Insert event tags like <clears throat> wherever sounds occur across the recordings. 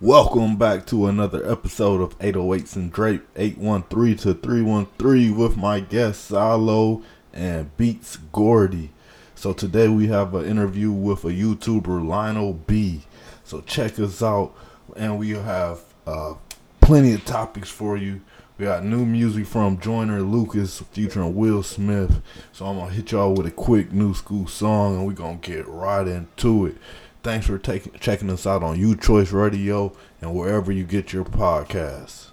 Welcome back to another episode of 808s and Drake 813 to 313 with my guest Salo and Beats Gordy. So today we have an interview with a YouTuber Lionel B. So check us out and we have uh, plenty of topics for you. We got new music from Joyner Lucas featuring Will Smith. So I'm gonna hit y'all with a quick new school song and we're gonna get right into it. Thanks for taking checking us out on U Choice Radio and wherever you get your podcasts.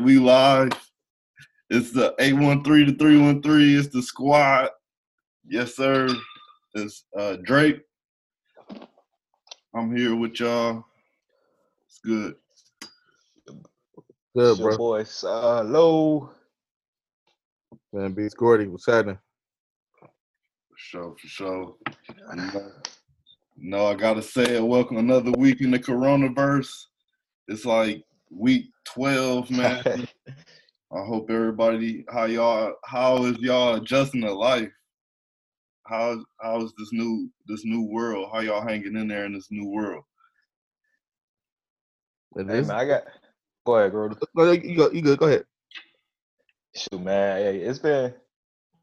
We live. It's the 813 to 313. It's the squad. Yes, sir. It's uh Drake. I'm here with y'all. It's good. Good, It's your bro. boy Salo. Man, Beats Gordy, what's happening? For sure, for sure. You know, know, I gotta say it. Welcome another week in the coronavirus. It's like week 12, <laughs> man. I hope everybody how y'all how is y'all adjusting to life? How how is this new this new world? How y'all hanging in there in this new world? Hey man, I got. Go ahead, girl. Go ahead, you go, you good? Go ahead. Shoot, man. Hey, it's been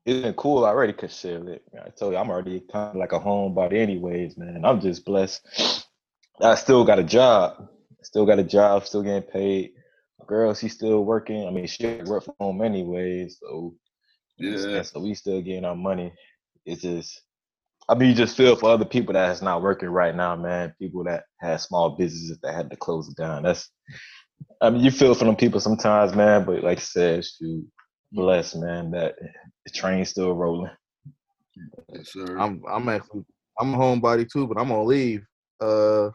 it's been cool already. Cause shit, like, I told you, I'm already kind of like a homebody, anyways, man. I'm just blessed. I still got a job. Still got a job. Still getting paid. My girl, she's still working. I mean, she work from home anyways. So Yeah, so we still getting our money. It's just, I mean, you just feel for other people that's not working right now, man. People that had small businesses that had to close it down. That's, I mean, you feel for them people sometimes, man. But like I said, shoot, bless, man, that the train's still rolling. yes, sir. I'm I'm actually I'm a homebody too, but I'm gonna leave. Uh,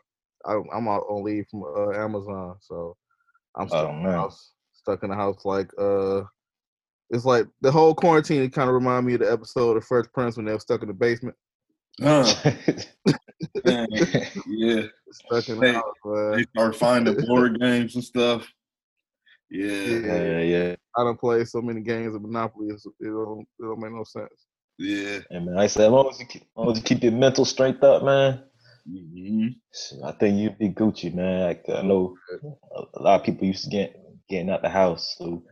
I, I'm out on leave from uh, Amazon, so I'm stuck Oh, in the house. Stuck in the house, like uh, it's like the whole quarantine. Kind of remind me of the episode of Fresh Prince when they were stuck in the basement. Huh, <laughs> man, yeah. <laughs> Stuck in the Hey, house, man. They start finding <laughs> board games and stuff. Yeah, yeah, yeah. I don't play so many games of Monopoly. It don't it don't make no sense. yeah. And man, I said, as long as you keep, as long as you keep your mental strength up, man, hmm shit, I think you'd be Gucci, man. Like, I know a, lot of people used to get getting out the house, so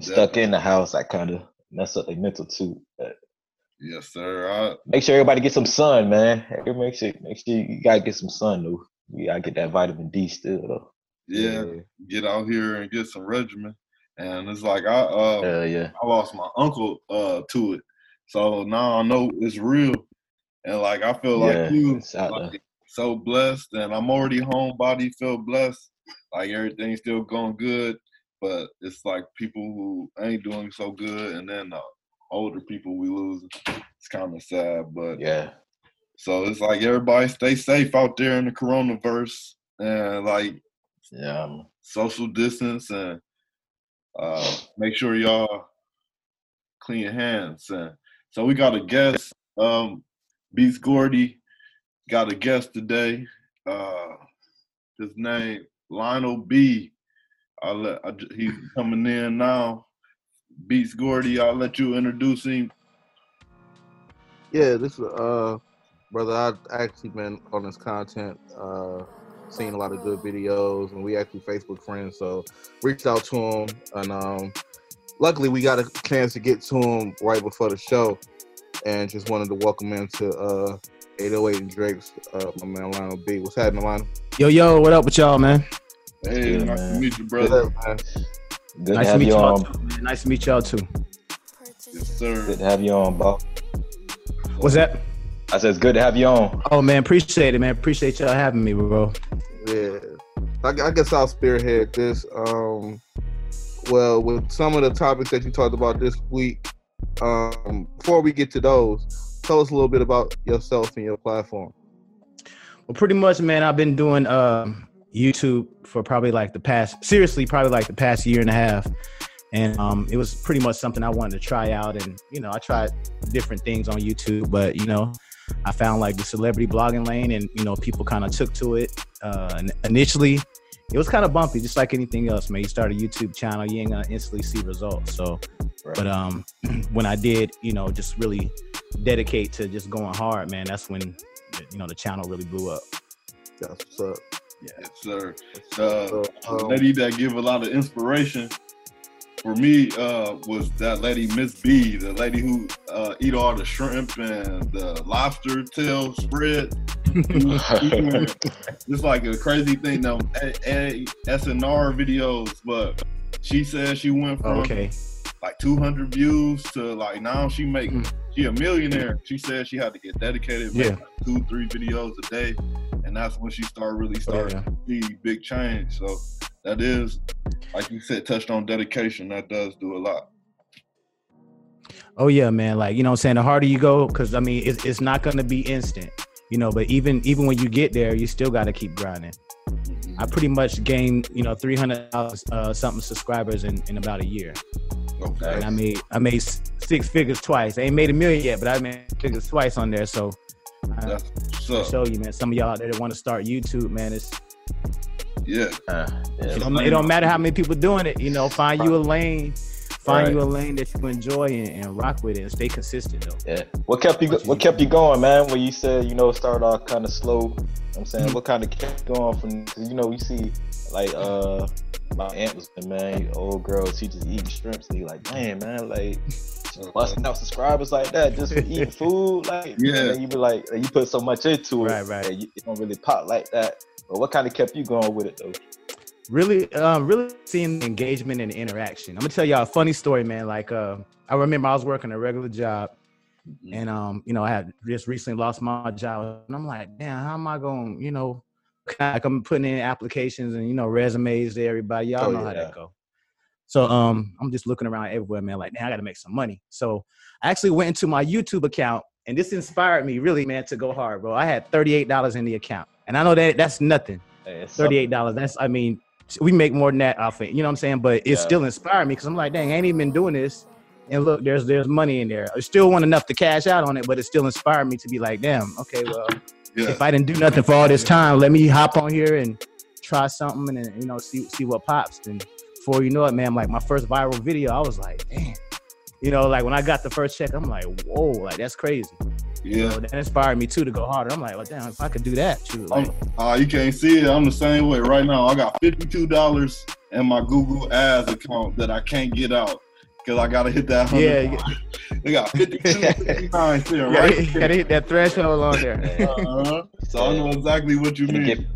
stuck in the house. I kind of mess up their mental too. But Yes, sir. I, make sure everybody get some sun, man. Make sure, make sure you gotta get some sun though. You gotta get that vitamin D still though. yeah, get out here and get some regimen. And it's like I uh Hell yeah. I lost my uncle uh to it. So now I know it's real. And like I feel Yeah, like you it's out there. like, so blessed and I'm already homebody, feel blessed. Like everything's still going good. But it's like people who ain't doing so good and then the older people we lose. It's kinda sad. But Yeah. so it's like everybody stay safe out there in the coronavirus and like Yeah. social distance and uh, make sure y'all clean your hands. And so we got a guest, um, Beats Gordy, got a guest today. Uh, his name Lionel B. I'll let I, he's coming in now. Beats Gordy, I'll let you introduce him. Yeah, this is uh brother. I've actually been on this content, uh seen a lot of good videos and we actually Facebook friends, so reached out to him and um luckily we got a chance to get to him right before the show and just wanted to welcome him to uh 808 and Drake's uh my man Lionel B. What's happening, Lionel? Yo, yo, what up with y'all, man? Hey, Yeah, nice man. to meet you, What's brother. up, nice to to meet you y'all too. Nice to meet y'all too. Yes, sir. Good to have you on, Bob. What's that? I said it's good to have you on. Oh man, appreciate it, man. Appreciate y'all having me, bro. Yeah, I, I guess I'll spearhead this. Um, well, with some of the topics that you talked about this week, um, before we get to those, tell us a little bit about yourself and your platform. Well, pretty much, man. I've been doing uh, YouTube for probably like the past, seriously, probably like the past year and a half. And um, it was pretty much something I wanted to try out. And, you know, I tried different things on YouTube, but, you know, I found like the celebrity blogging lane and, you know, people kind of took to it. Uh, initially, it was kind of bumpy, just like anything else, man. You start a YouTube channel, you ain't gonna instantly see results. So, Right. but um, <clears throat> when I did, you know, just really dedicate to just going hard, man, that's when, you know, the channel really blew up. That's what's up. Yes, sir. So, Uh, um, lady that give a lot of inspiration for me uh, was that lady Miss B, the lady who uh, eat all the shrimp and the lobster tail spread. <laughs> it's like a crazy thing though. ASMR videos, but she said she went from Okay. like 200 views to like now she make Mm. she a millionaire. She said she had to get dedicated, Yeah. like two three videos a day, and that's when she started really Oh, starting yeah. to see big change. So that is, like you said, touched on dedication. That does do a lot. Oh yeah, man. Like you know, what I'm saying the harder you go, because I mean, it's, it's not gonna be instant, you know. But even even when you get there, you still got to keep grinding. I pretty much gained, you know, 300 uh, something subscribers in, in about a year, Okay. and I made I made six figures twice. I ain't made a million yet, but I made figures twice on there. So I That's what's I up. show you, man. Some of y'all out there that want to start YouTube, man, it's Yeah. Uh, yeah. it don't, it don't matter how many people doing it. You know, find you a lane, find Right. you a lane that you enjoy and, and rock with it, and stay consistent though. Yeah. What kept you What kept you going, man? When you said you know start off kind of slow. I'm saying what kind of kept you going from? You know we see like uh my aunt was been man, old girl. She just eating shrimp. So you like, man, man, like busting out subscribers like that just for eating <laughs> food. Like, Yeah. And you be like, you put so much into it, Right, right. that you, it don't really pop like that. But what kind of kept you going with it though? Really um really seeing engagement and interaction. I'm gonna tell y'all a funny story man. Like uh i remember i was working a regular job and um you know i had just recently lost my job and i'm like damn how am i going to, you know like i'm putting in applications and you know resumes to everybody. Y'all Oh, know how yeah. that go. So um i'm just looking around everywhere man like damn i gotta make some money. So i actually went into my youtube account and this inspired me really man to go hard bro. I had $38 in the account and i know that that's nothing. Hey, it's Thirty-eight dollars. That's I mean, we make more than that off it. You know what I'm saying? But it Yeah. still inspired me because I'm like, dang, I ain't even been doing this. And look, there's there's money in there. I still want enough to cash out on it, but it still inspired me to be like, damn, okay, well, Yeah. if I didn't do nothing for all this time, let me hop on here and try something and then, you know see see what pops. And before you know it, man, like my first viral video, I was like, damn. You know, like when I got the first check, I'm like, whoa, like that's crazy. You Yeah. know, that inspired me too to go harder. I'm like, well, damn, if I could do that, shoot, like, Uh, you can't see it. I'm the same way right now. I got fifty-two dollars in my Google Ads account that I can't get out because I gotta hit that hundred. Yeah, you they got fifty-two fifty-nine <laughs> there, you gotta, right? you gotta hit that threshold on there. <laughs> Uh-huh. So I know exactly what you You mean.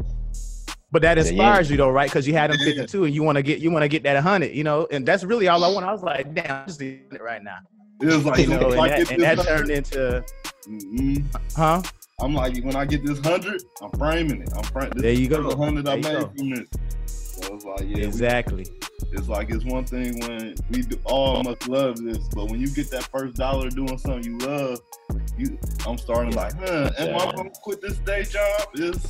But that Yeah, yeah. inspires you though, right? Because you had them Yeah. 52 and you want to get you want to get that 100, you know, and that's really all I want. I was like, damn, I'm just doing it right now, It was like, <laughs> you know, if and I that, and that turned into, Mhm. huh? I'm like, when I get this hundred, I'm framing it. I'm framing. There you go. The hundred I made go. from this. So it's like, yeah, we- Exactly. it's like it's one thing when we do, all must love this, but when you get that first dollar doing something you love, you, I'm starting like, huh? Am I Yeah. gonna quit this day job? Is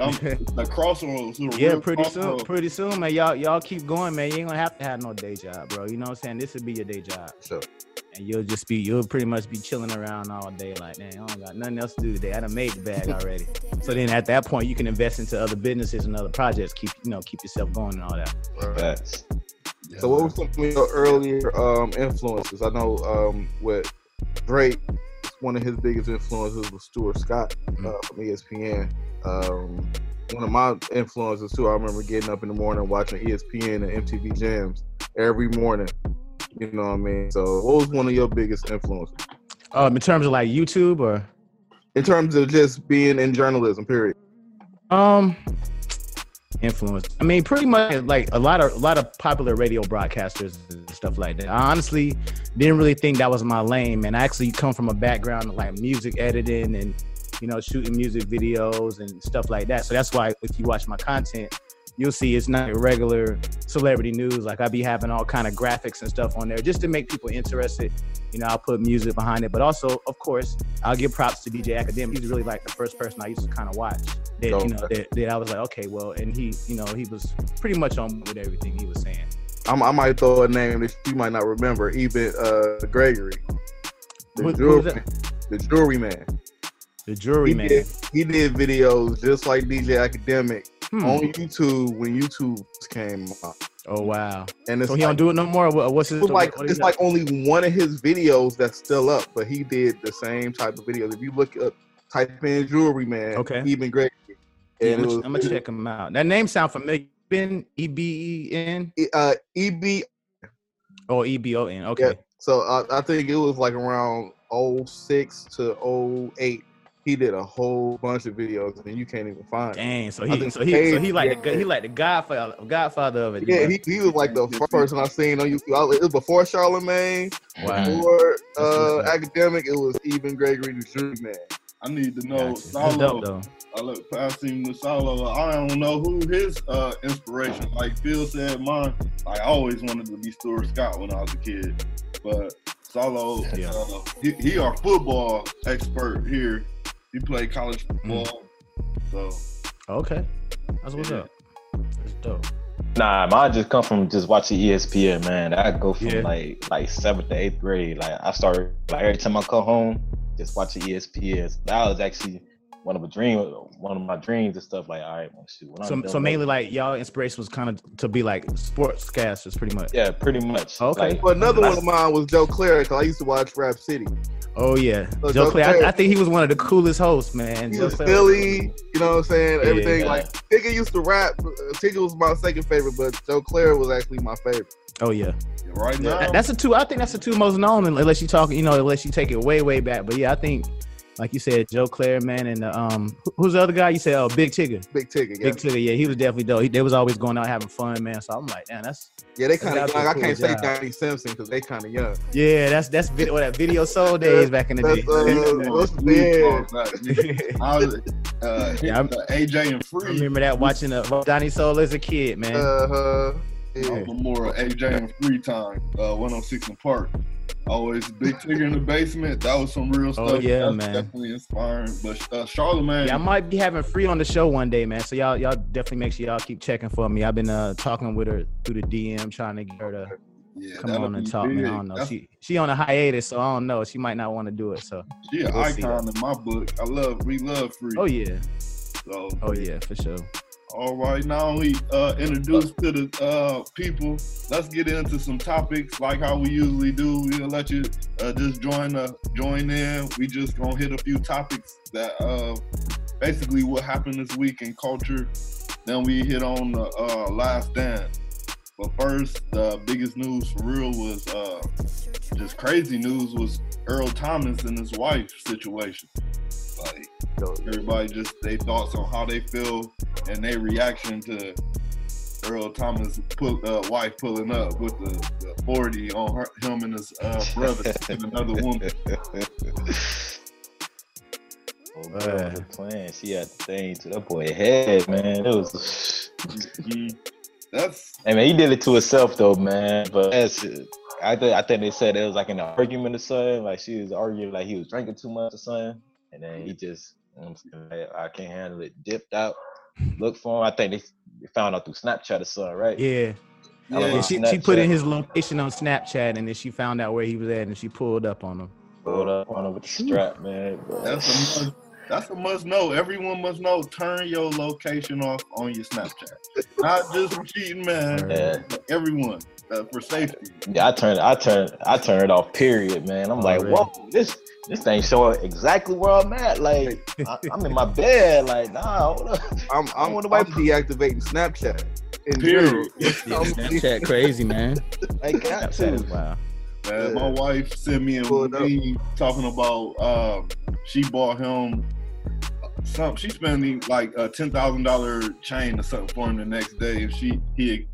I'm <laughs> the crossroads. Yeah, real pretty soon, pretty soon, man. Y'all, y'all keep going, man. You ain't gonna have to have no day job, bro. You know what I'm saying? This would be your day job, Sure. and you'll just be, you'll pretty much be chilling around all day, like, man, I don't got nothing else to do today. I done made the bag already. so then at that point, you can invest into other businesses and other projects. Keep, you know, keep yourself going and all that. Facts. So what were some of your earlier um, influences? I know um, with Drake, one of his biggest influences was Stuart Scott uh, from ESPN. Um, one of my influences too. I remember getting up in the morning watching ESPN and MTV Jams every morning. You know what I mean? So what was one of your biggest influences Um, in terms of like YouTube or in terms of just being in journalism? Period. Um, influence. I mean, pretty much like a lot of a lot of popular radio broadcasters and stuff like that. I honestly didn't really think that was my lane, man. I actually come from a background of like music editing and you know shooting music videos and stuff like that. So that's why if you watch my content, you'll see it's not regular celebrity news. Like I be having all kind of graphics and stuff on there just to make people interested. You know, I'll put music behind it, but also, of course, I'll give props to DJ Akademiks. He's really like the first person I used to kind of watch. That you know, that, that I was like, okay, well, and he, you know, he was pretty much on with everything he was saying. I'm, I might throw a name that you might not remember. Even uh, Gregory, the Who- jewelry, the jewelry man. The jury He man. did, he did videos just like DJ Akademiks Hmm. on YouTube when YouTube came out, Oh wow. and it's So he like, don't do it no more. What's his? it's like what it's like only one of his videos that's still up, but he did the same type of videos. If you look up, type in jewelry man, Okay. Gregory, Yeah, and I'm, I'm gonna check him out. That name sound familiar. Ben E B E N uh, EB or E B O N. Okay. Yeah. So uh, I think it was like around 06 to 08. He did a whole bunch of videos and you can't even find it. Dang. So he think so he so he Dave- like the, he like the godfather godfather of it. Yeah, know? he, he was like the first person I seen on YouTube. It was before Charlemagne, wow. before uh, Akademiks. It was even Gregory the Jury Man. I need to know Gotcha. That's dope Solo. though. I look past him with Solo. I don't know who his uh, inspiration. Like Phil said, mine. I always wanted to be Stuart Scott when I was a kid, but Solo, Yeah. uh, he, he our football expert here. He played college football, so Okay. That's what's Yeah. up. That's dope. Nah, mine just come from just watching ESPN, man. I go from Yeah. like like seventh to eighth grade. Like I started like every time I come home, just watching ESPN. So that was actually one of a dream, one of my dreams and stuff. Like, all right, well, shoot. When I'm So so mainly like y'all inspiration was kind of to be like sportscasters, pretty much. yeah, pretty much. Okay. Like, But another one of mine was Joe Clair because I used to watch Rap City. Oh yeah. So Joe Joe Clair. I, I think he was one of the coolest hosts, man. He Joe was silly, you know what I'm saying? Yeah. Everything like Tigger used to rap. uh, Tigger was my second favorite, but Joe Clair was actually my favorite. Oh yeah. right now, That's the two. I think that's the two most known, unless you talk, you know, unless you take it way, way back. But yeah, I think, like you said, Joe Clair, man, and the, um, who's the other guy? You said, oh, Big Tigger. Big Tigger, yeah. Big Tigger, yeah, he was definitely dope. He, they was always going out having fun, man. So I'm like, damn, that's Yeah, they kind of That's young. a I cool can't say job. Donnie Simpson because they kind of young. yeah, that's that's video, what, that video soul <laughs> days back in the That's, day. uh, what's <laughs> the band? <laughs> I was, uh, Yeah, I'm- uh, AJ and I remember that watching uh, Donnie Soul as a kid, man. Uh, yeah. I'm more AJ and Free time. Uh, 106 in Park. Always Big Tigger in the basement. That was some real stuff. Oh, stuff. yeah, That's man. Definitely inspiring. But uh, Charlemagne, Yeah, I might be having free on the show one day, man. So y'all, y'all definitely make sure y'all keep checking for me. I've been uh talking with her through the DM, trying to get her to yeah, come on and be talk. Man, I don't know. That's- She she on a hiatus, so I don't know. She might not want to do it. So She an We'll icon in my book. I love, we love Free. oh yeah, So, oh yeah, for sure. All right, now we uh, introduced to the uh, people. Let's get into some topics like how we usually do. We'll let you uh, just join uh, join in. We just gonna hit a few topics that uh, basically what happened this week in culture. Then we hit on the uh, last dance. But first, the biggest news for real was uh, just crazy news was Earl Thomas and his wife situation. Like everybody just their thoughts on how they feel and their reaction to Earl Thomas pull, uh, wife pulling up with the, the 40 on her, him and his uh, <laughs> brother and another woman. Oh, man. the plan. She had the thing to that boy head, man. It was. Mhm. That's Hey man, he did it to himself though, man. But that's, I think I think they said it was like an argument or something. Like she was arguing like he was drinking too much or something, and then he just you know what I'm saying, I can't handle it. Dipped out, Look for him. I think they, they found out through Snapchat or something, right? Yeah, I don't yeah. know, She she put in his location on Snapchat, and then she found out where he was at, and she pulled up on him. Pulled up on him with the strap, man. But- that's a must. That's a must know. Everyone must know. Turn your location off on your Snapchat. Not just cheating, man. Yeah. Everyone uh, for safety. Yeah, I turned, I turned, I turned it off. Period, man. I'm like, Already. whoa, this this thing showing exactly where I'm at. Like, I, I'm in my bed. Like, nah, hold <laughs> up. I'm I'm, wonder I'm why- deactivating Snapchat. In Period. general. <laughs> I'm- Snapchat crazy, man. <laughs> I got Snapchat is to. wild. Man, my wife sent me a Pull meme talking about um, she bought him some. She spending like a ten thousand dollar chain or something for him the next day, and she he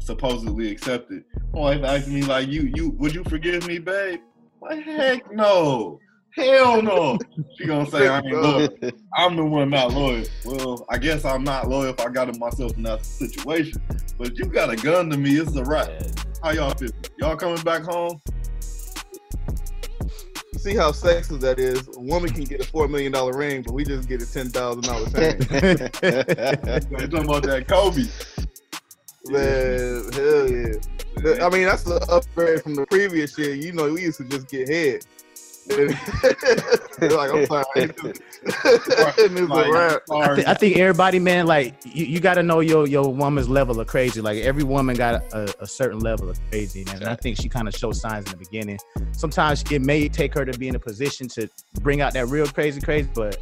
supposedly accepted. Oh, My wife asked me like, "You you would you forgive me, babe?" Like heck no, Hell no. She gonna say I ain't loyal. I'm the one not loyal. Well, I guess I'm not loyal if I got it myself in that situation. But you got a gun to me, it's a wrap. How y'all feel? Y'all coming back home? See how sexist that is. A woman can get a four million dollar ring, but we just get a ten thousand dollar <laughs> chain. You talking about that Kobe? Man, hell yeah. The- I mean, that's the upgrade from the previous year. You know, we used to just get head. <laughs> like I'm sorry, <laughs> and it's a Like. I, sorry. I think everybody, man, like you, you got to know your your woman's level of crazy. Like every woman got a, a certain level of crazy, man. And I think she kind of showed signs in the beginning. Sometimes it may take her to be in a position to bring out that real crazy, crazy. But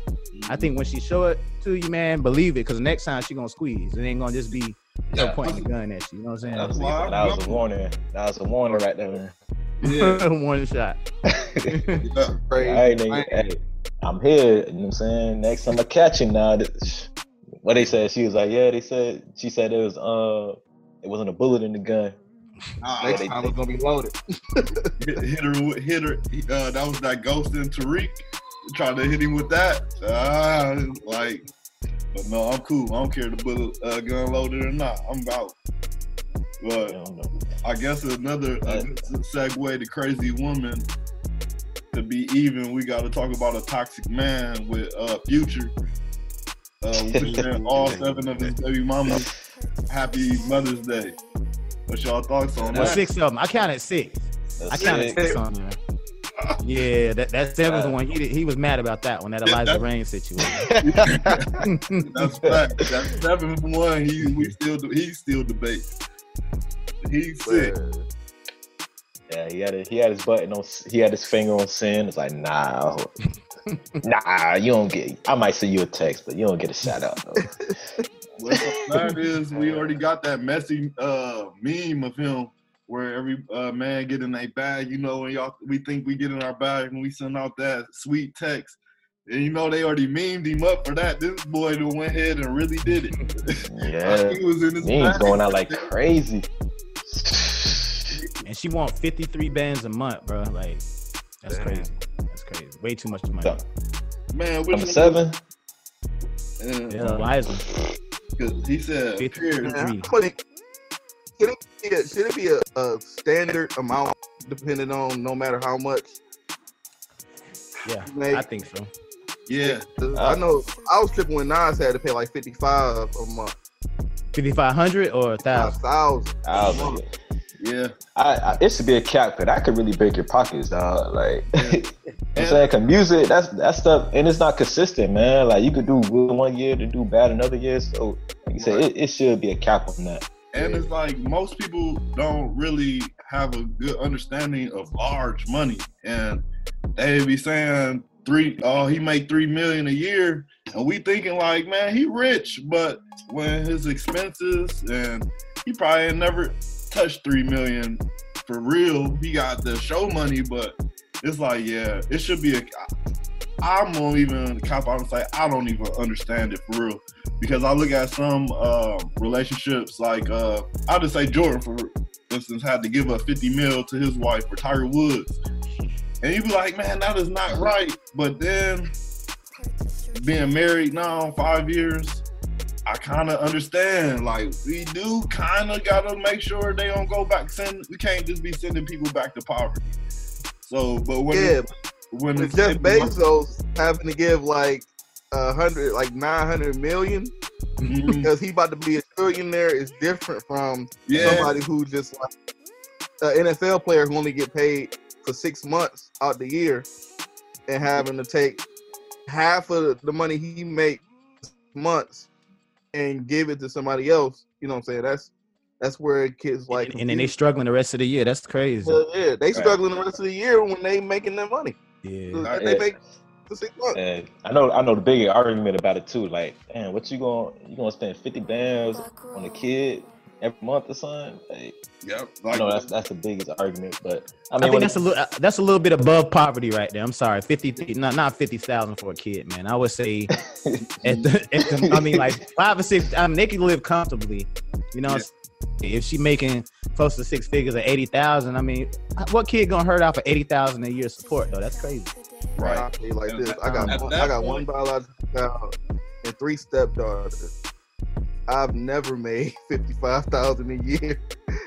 I think when she show it to you, man, believe it, because next time she gonna squeeze. It ain't gonna just be Yeah. no pointing the gun at you. You know what I'm That was, Well, that was a warning. That was a warning right there, man. yeah, saying? <laughs> One shot. <laughs> yeah. Crazy. All right, nigga. Hey, I'm here. You know what I'm saying? Next time I catch him now. that- What they said? She was like, yeah. They said she said it was uh, it wasn't a bullet in the gun. Nah, Next they- time it's gonna be loaded. hit, hit her, hit her. Uh, that was that ghost in Tariq. trying to hit him with that. Ah, like, but no, I'm cool. I don't care if the bullet uh, gun loaded or not. I'm out. But don't. I guess another a good segue to crazy woman. To be even, we got to talk about a toxic man with uh, Future. Uh, wishing all <laughs> seven of his baby mamas happy Mother's Day. What's y'all thoughts on Well, that? six of them. I counted six. That's I counted sick. six on there. Yeah, that that seventh one. He he was mad about that one. That Eliza Reign situation. <laughs> That's fact. That seventh one, he we still he still debate. He's sick. Yeah, he had a, he had his button on. He had his finger on sin. It's like nah, <laughs> nah. You don't get. I might send you a text, but you don't get a shout out. Though. Well, the fact is, we already got that messy uh, meme of him where every uh, man get in a bag. You know, when y'all we think we get in our bag and we send out that sweet text. And you know they already memed him up for that. This boy done went ahead and really did it. <laughs> Yeah, <laughs> he was in his memes bag. going out like crazy. and she want 53 bands a month, bro. Like that's crazy. That's crazy. Way too much money. So, Man, which Number one- seven. Yeah, Because he said, 53. Man, how much- Should it be a, should it be a, a standard amount depending on no matter how much? Yeah, <sighs> Make- I think so. Yeah, Uh, I know I was tripping when Nas had to pay like fifty five a month, 5500 or a a thousand. thousand. I yeah. I, I, it should be a cap, but that could really break your pockets, dog. Like, <laughs> you know what I'm saying, cause music, that's that stuff, and it's not consistent, man. Like, you could do good one year to do bad another year. So, like you said, it, it should be a cap on that. And it's like most people don't really have a good understanding of large money. And they be saying three oh he make three million a year. And we thinking like, man, he rich, but when his expenses and he probably never touched three million for real. He got the show money, but it's like, yeah, it should be a I'm gonna even cop out and say I don't even understand it for real because I look at some uh, relationships like uh, I'll just say Jordan for instance had to give up 50 mil to his wife for Tiger Woods, and you be like, man, that is not right. But then being married now five years, I kind of understand. Like we do kind of gotta make sure they don't go back. Send we can't just be sending people back to poverty. So, but when Yeah, when but it's Jeff Bezos having to give like a hundred, like nine hundred million Mhm. because he about to be a trillionaire is different from yeah, somebody who just like an NFL player who only get paid for six months out the year and having to take half of the money he make months and give it to somebody else. You know what I'm saying? That's that's where kids like and, and then they struggling the rest of the year. That's crazy. Hell yeah, they struggling the rest of the year when they making their money. Yeah. That Yeah. They make for six months. And I know, I know the bigger argument about it too. Like, damn, what you going you gonna spend fifty bands on a kid every month or something? Like, yep. I know that's that's the biggest argument, but I I think when that's a little uh, that's a little bit above poverty right there. I'm sorry, fifty not not fifty thousand for a kid, man. I would say <laughs> at the, at the I mean like five or six. I mean they can live comfortably. You know, if she making close to six figures or eighty thousand, I mean, what kid gonna hurt out for eighty thousand a year support though? That's crazy. Right. I'll Right. like this. I got one, I got one point- biological child and three stepdaughters. I've never made <laughs> fifty five thousand a year,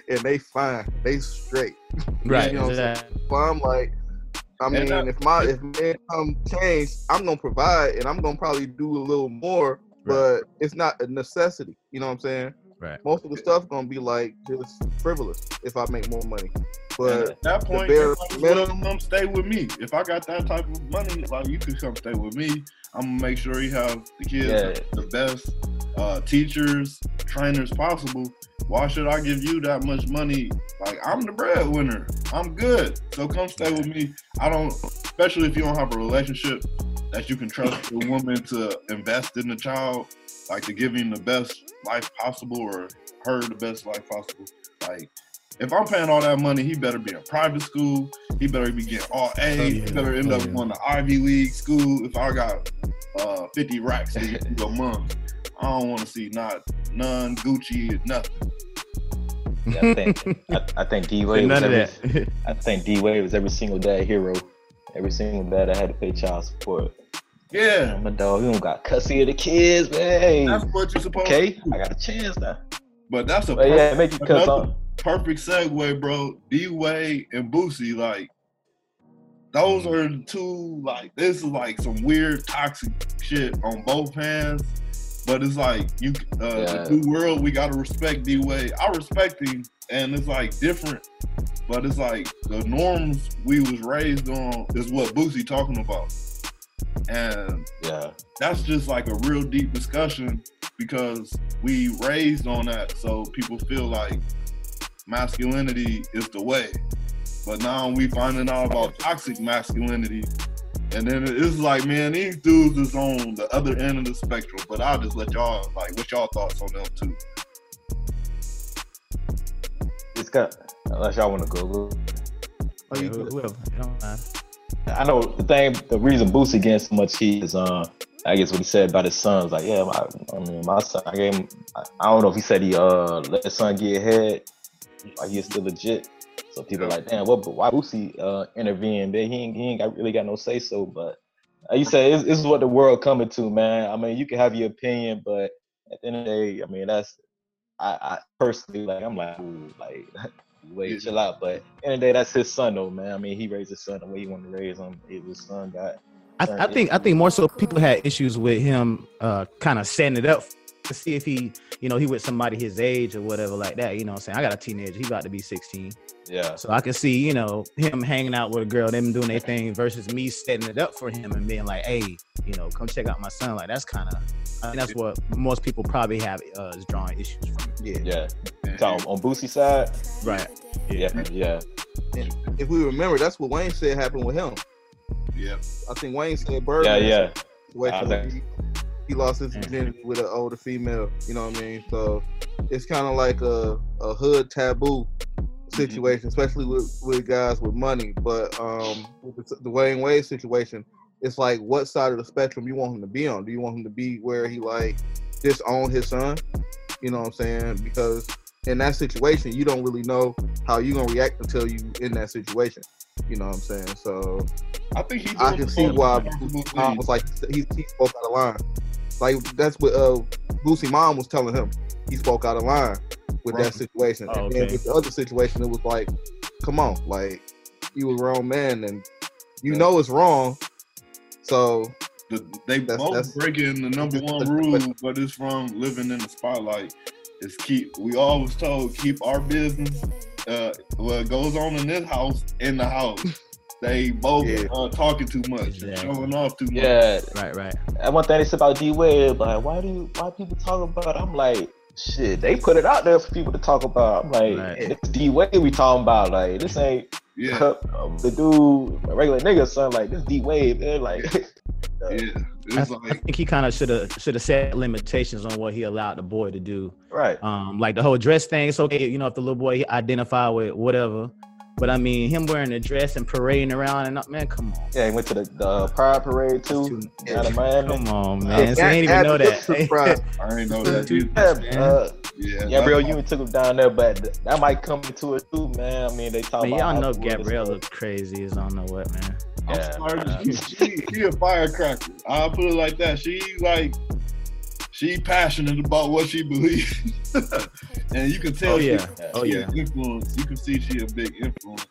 and they fine. They straight. Right. <laughs> You know what I'm saying? So I'm like, I mean, that- if my if my income change, I'm gonna provide, and I'm gonna probably do a little more, but it's not a necessity. You know what I'm saying? Right. Most of the stuff gonna be like just frivolous if I make more money. But at that point, bare you might minimum- come stay with me. If I got that type of money, like you could come stay with me. I'm gonna make sure you have the kids Yeah. the best uh, teachers, trainers possible. Why should I give you that much money? Like I'm the breadwinner. I'm good. So come stay with me. I don't, especially if you don't have a relationship that you can trust the woman to invest in the child, like to give him the best life possible or her the best life possible. Like if I'm paying all that money, he better be in private school. He better be getting all A's. He yeah. better end Oh, up yeah. going to Ivy League school. If I got uh, 50 racks to get to a month, I don't want to see not none Gucci, nothing. Yeah, I think I, I think D Wade was None of every, that. <laughs> I think D Wade was every single dad hero. Every single dad I had to pay child support. Yeah, My dog, you don't got custody of the kids, man. that's what you're supposed Okay, to do. I got a chance now. But that's a But perfect, yeah, make you cuss on. perfect segue, bro. D Wade and Boosie, like, those Mm-hmm. are the two, like, this is like some weird toxic shit on both hands. But it's like you, uh, Yeah. the new world. We gotta respect D Wade. I respect him, and it's like different. But it's like the norms we was raised on is what Boosie talking about, and Yeah, that's just like a real deep discussion because we raised on that so people feel like masculinity is the way but now we finding out about toxic masculinity and then it's like man these dudes is on the other end of the spectrum but i'll just let y'all like what y'all thoughts on them too it's got. Unless y'all want to go. Lou. oh, you Yeah, good. whoever. It don't matter. I know the thing. The reason Boosie getting so much heat is, uh, I guess what he said about his sons. Like, yeah, my, I mean, my son. I gave him. I, I don't know if he said he uh let his son get ahead. Like he's still legit. So people are like, damn, what? But why Boosie uh intervene? But he ain't, he ain't got, really got no say so. But like you said, this is what the world coming to, man. I mean, you can have your opinion, but at the end of the day, I mean, that's I, I personally like. I'm like, ooh, like. <laughs> Wait, Yeah. chill out. But at the end of the day, that's his son, though, man. I mean, he raised his son the way he wanted to raise him. It was son got I, I think I think more so people had issues with him uh kind of setting it up to see if he, you know, he with somebody his age or whatever like that. You know what I'm saying? I got a teenager, he about to be 16. yeah, So I can see, you know, him hanging out with a girl, them doing their thing versus me setting it up for him and being like, hey, you know, come check out my son. Like that's kind of I think that's what most people probably have uh, is drawing issues from. Yeah. yeah. And- So on, on Boosie's side, Right. yeah, yeah, If we remember, that's what Wayne said happened with him. yeah I think Wayne said Bird. yeah, yeah. situation I where think- he, lost his virginity with an older female. You know what I mean? So it's kind of like a, a hood taboo situation, especially with, with guys with money. But um, with the, the Wayne Wade situation, it's like what side of the spectrum you want him to be on? Do you want him to be where he like disown his son? You know what I'm saying? Because in that situation, you don't really know how you're gonna react until you in that situation. You know what I'm saying? So i think he I can see why responsible Boosie mom thing. was like he, he spoke out of line. Like that's what uh Boosie mom was telling him. He spoke out of line with Right. that situation. Oh, And then okay. with the other situation, it was like, come on, like you a wrong man and you Yeah. know it's wrong. So The, they That's- both that's- breaking the number one rule, but it's from living in the spotlight. Is keep. We always told keep our business. Uh, what goes on in this house in the house. <laughs> They both Yeah. uh, talking too much, Exactly. showing off too much. Yeah, Right, right. and one thing they said about D Wade, like, why do you, why people talk about? It? I'm like, shit, they put it out there for people to talk about. I'm like, Right. it's D Wade we talking about. Like, this ain't Yeah, the dude, a regular nigga, son. Like, this D Wade, man. Like, yeah. <laughs> I, It's I think he kind of should have should have set limitations on what he allowed the boy to do. right. Um, like the whole dress thing. It's okay, you know, if the little boy identify with whatever, But I mean, him wearing a dress and parading around and man, come on. Yeah, he went to the, the Pride Parade too. Too- Out of Miami. Come on, man. So Yeah, he ain't even <laughs> know that. the surprise. I ain't know that. Dude, either. Yeah, uh, Yeah, Gabrielle that- Union took him down there, but th- that might come into it too, man. I mean, they talk Man, about y'all know Hollywood and look crazy as I don't know what, man. I'm Yeah, sorry, she, she, she a firecracker. I'll put it like that. She like she passionate about what she believes, <laughs> and you can tell. Oh yeah. Yeah. Oh she yeah. an influence. You can see she a big influence.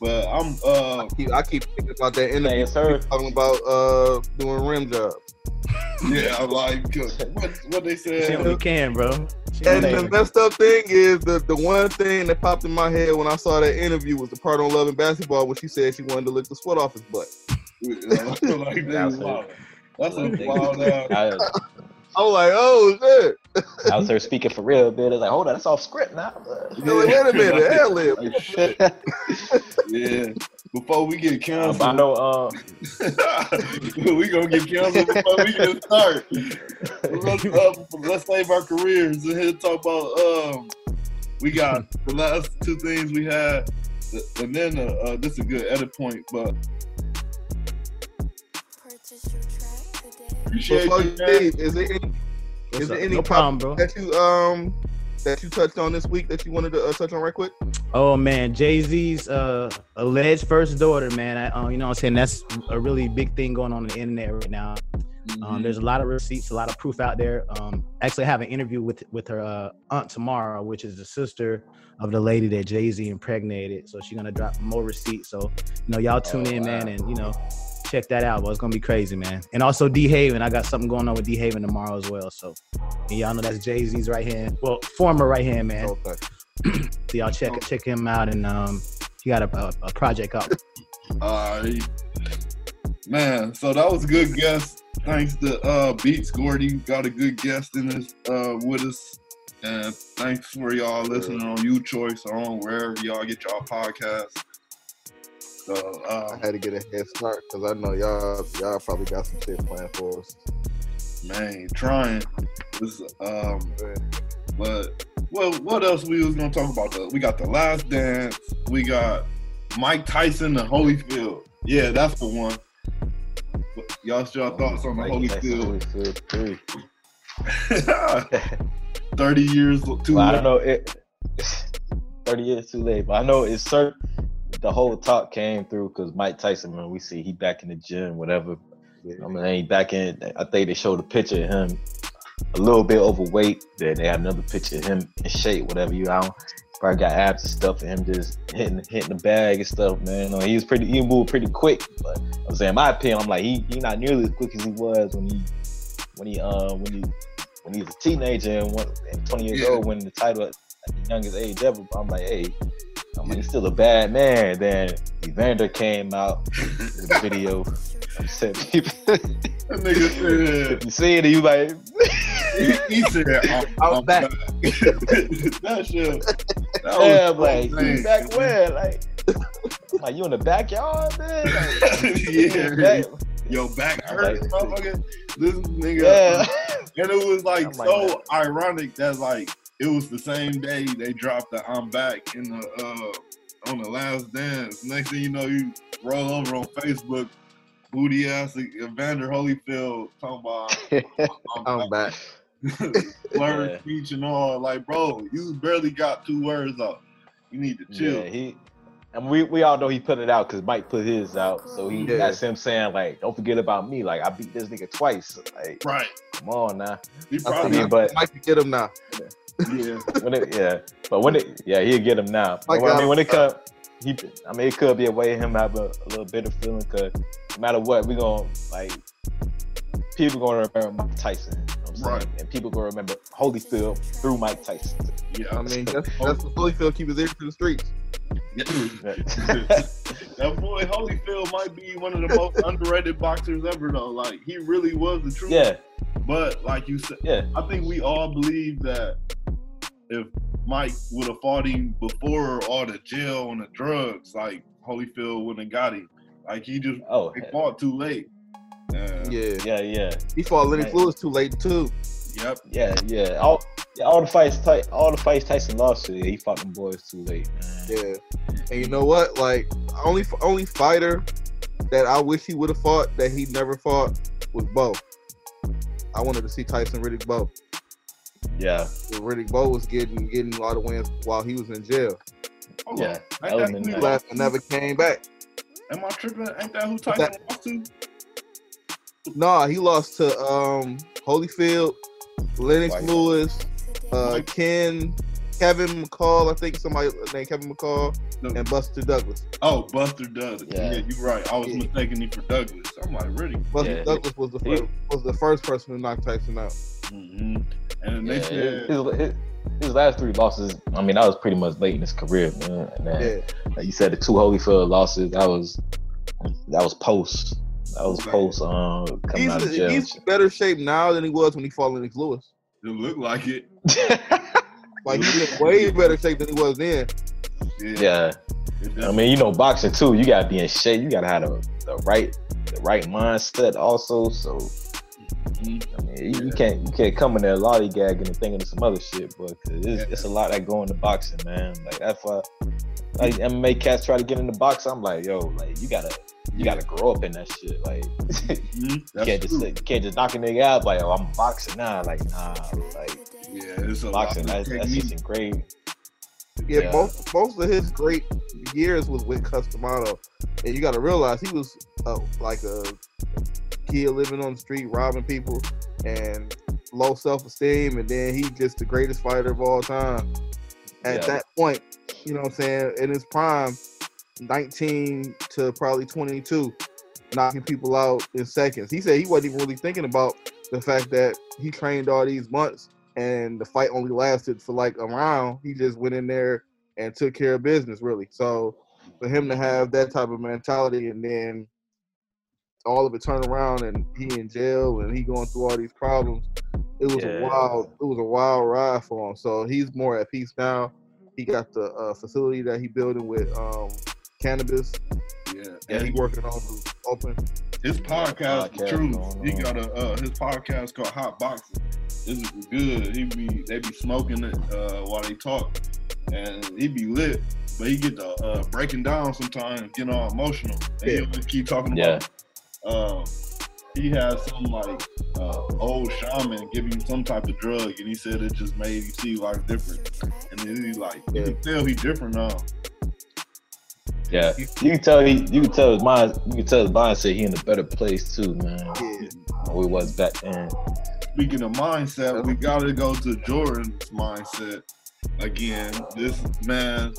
But I'm uh Keep- I keep thinking about that Hey, interview it's her. talking about uh doing rim job. <laughs> yeah I'm like what what they She said. only can, bro. She And the can. messed up thing is the the one thing that popped in my head when I saw that interview was the part on Love and Basketball when she said she wanted to lick the sweat off his butt. like That's <laughs> they wild. it. That's a wild ass. I, I was like, oh shit! I was her speaking for real, man. It's like, hold on, that's off script now. <laughs> I was wait a minute, ad lib. Like, shit. <laughs> Yeah. Before we get canceled, I know. Uh, <laughs> we gonna get canceled before we can start. let's, uh, let's save our careers and here talk about um we got the last two things we had and then uh, uh this is a good edit point but appreciate Before you you man. is there any What's is there any no problem, bro. that you um that you touched on this week that you wanted to uh, touch on right quick? Oh man, Jay Z's uh, alleged first daughter, man. I, uh, you know what I'm saying? That's a really big thing going on on the internet right now. Um, there's a lot of receipts, a lot of proof out there. Um, actually, I have an interview with with her uh, aunt tomorrow, which is the sister of the lady that Jay Z impregnated. So she's gonna drop more receipts. So you know, y'all tune Oh, in, man, and you know, check that out. But it's gonna be crazy, man. And also DeHaven, I got something going on with DeHaven tomorrow as well. So and y'all know that's Jay Z's right hand, well, former right hand man. Okay. <clears throat> So y'all check check him out, and um, he got a, a, a project out. Alright. man so that was a good guest thanks to uh beats gordy got a good guest in this uh with us and thanks for y'all listening on you choice or on wherever y'all get y'all podcasts so uh I had to get a head start because I know y'all y'all probably got some shit planned for us. Man, trying. This, um, but well, what else we was gonna talk about? The, we got the Last Dance. We got Mike Tyson and Holyfield. Yeah, that's the one. What- Y'all, y'all thoughts on the Mike Tyson, Holyfield? Holyfield three. <laughs> Thirty years too Well, I don't know. It, Thirty years too late, but I know it's certain. The whole talk came through because Mike Tyson, man, we see he back in the gym, whatever. I mean, he back in. I think they showed a picture of him a little bit overweight. Then they had another picture of him in shape, whatever you know. Probably got abs and stuff, and him just hitting hitting the bag and stuff, man. Know, he was pretty, he moved pretty quick. But I'm saying, in my opinion, I'm like he he not nearly as quick as he was when he when he uh when he when he was a teenager and, one, and 20 years Yeah. old, winning the title at the youngest age ever. But I'm like, hey, I'm like, he's still a bad man. Then Evander came out with a video. <laughs> Upset said, people, That nigga you see it, and you like, said, he, he said, <laughs> I'm, I'm I'm back. back. <laughs> that shit. That yeah, was I'm like, you back where? Like, I'm like you in the backyard, man? Like, yeah. back- Yo, back I'm hurt, like- motherfucker. This nigga. yeah. And it was like I'm like, so ironic that like it was the same day they dropped the I'm back in the uh on the last dance. Next thing you know, you roll over on Facebook, booty ass Evander Holyfield talking about <laughs> I'm, I'm back. slurred <laughs> Yeah. speech and all. Like, bro, you barely got two words out. You need to chill. Yeah, he. And we, we all know he put it out because Mike put his out, so he Yeah. that's him saying like, "Don't forget about me." Like I beat this nigga twice. Like, Right. come on now. He probably think mean, but- I might get him now. Yeah. <laughs> When it, yeah, but when it, yeah, he'll get him now. Mike But, I mean, when it uh, come, he, I mean, it could be a way of him have a, a little of feeling because no matter what, we gonna like people gonna remember Mike Tyson. You know what I'm saying? Right. And people gonna remember Holyfield through Mike Tyson. Yeah. I mean, that's <laughs> that's what Holyfield keep his ears to the streets. that boy Holyfield might be one of the most <laughs> underrated boxers ever, though. Like he really was the truth. yeah, But like you said, yeah, I think we all believe that if Mike would have fought him before all the jail and the drugs, like Holyfield wouldn't have got him. Like he just oh, he fought too late. Uh, Yeah, yeah, yeah. he fought Lennox Right. Lewis too late too. Yep. Yeah, yeah. All Yeah, all the fights, Ty- all the fights Tyson lost to, yeah, he fought them boys too late, man. Yeah, and you know what? Like only only fighter that I wish he would have fought that he never fought was Bowe. I wanted to see Tyson Riddick Bowe. Yeah, But Riddick Bowe was getting getting a lot of wins while he was in jail. Hold Yeah, on. that Ain't was that in who he there. Left and never came back. Am I tripping? Ain't that who Tyson lost to? Nah, he lost to um Holyfield, Lennox White. Lewis, uh Ken, Kevin McCall, I think somebody named Kevin McCall, No. and Buster Douglas. Oh, Buster Douglas. Yeah, Yeah. you're right. I was Yeah. mistaking him for Douglas. I'm like, really? Buster Yeah. Douglas was the He- first was the first person to knock Tyson out. hmm And they yeah. said, His, his, his last three losses, I mean, that was pretty much late in his career, man. And then, Yeah. like you said, the two Holyfield losses, that was that was post. That was Okay. post um coming He's, out of jail. he's better shape now than he was when he fought Lennox Lewis. it looked like it. <laughs> Like he's in way better shape than he was then. yeah. It I mean, you know, boxing too, you gotta be in shape. You gotta have the, the right the right mindset also. So. I mean, you, you can't you can't come in there lollygagging and thinking of some other shit, but it's, Yeah. it's a lot that go into boxing, man. Like that's why like MMA cats try to get into boxing. I'm like, yo, like you gotta you gotta grow up in that shit. Like <laughs> Mhm. you can't just you can't just knock a nigga out like, oh, I'm boxing now. Like nah, like Yeah, it's a boxing lot of that's, that's technique. just engraved. Yeah, Yeah. most most of his great years was with Cus D'Amato, and you got to realize he was uh, like a kid living on the street, robbing people, and low self esteem, and then he just the greatest fighter of all time. At Yeah. that point, you know what I'm saying, in his prime, 19 to probably 22, knocking people out in seconds. He said he wasn't even really thinking about the fact that he trained all these months and the fight only lasted for like a round. He just went in there and took care of business, really. So for him to have that type of mentality and then all of it turn around and he in jail and he going through all these problems, it was a wild, it was a wild ride for him. So he's more at peace now. He got the uh, facility that he building with um, cannabis, Yeah, and he working on to open. His podcast, the podcast truth. He got a uh, his podcast called Hot Boxing. It's good. He be they be smoking it uh, while they talk, and he be lit. But he get the uh, breaking down sometimes, getting all emotional. And Yeah. he'll keep talking Yeah. about. Uh, he has some like uh, old shaman give him some type of drug, and he said it just made him see life different. And then he like, you can tell he different now. Yeah, you can tell he, you can tell his mind, you can tell his mindset he in a better place too, man. Yeah. We was back then. Speaking of mindset, we gotta go to Jordan's mindset again. This man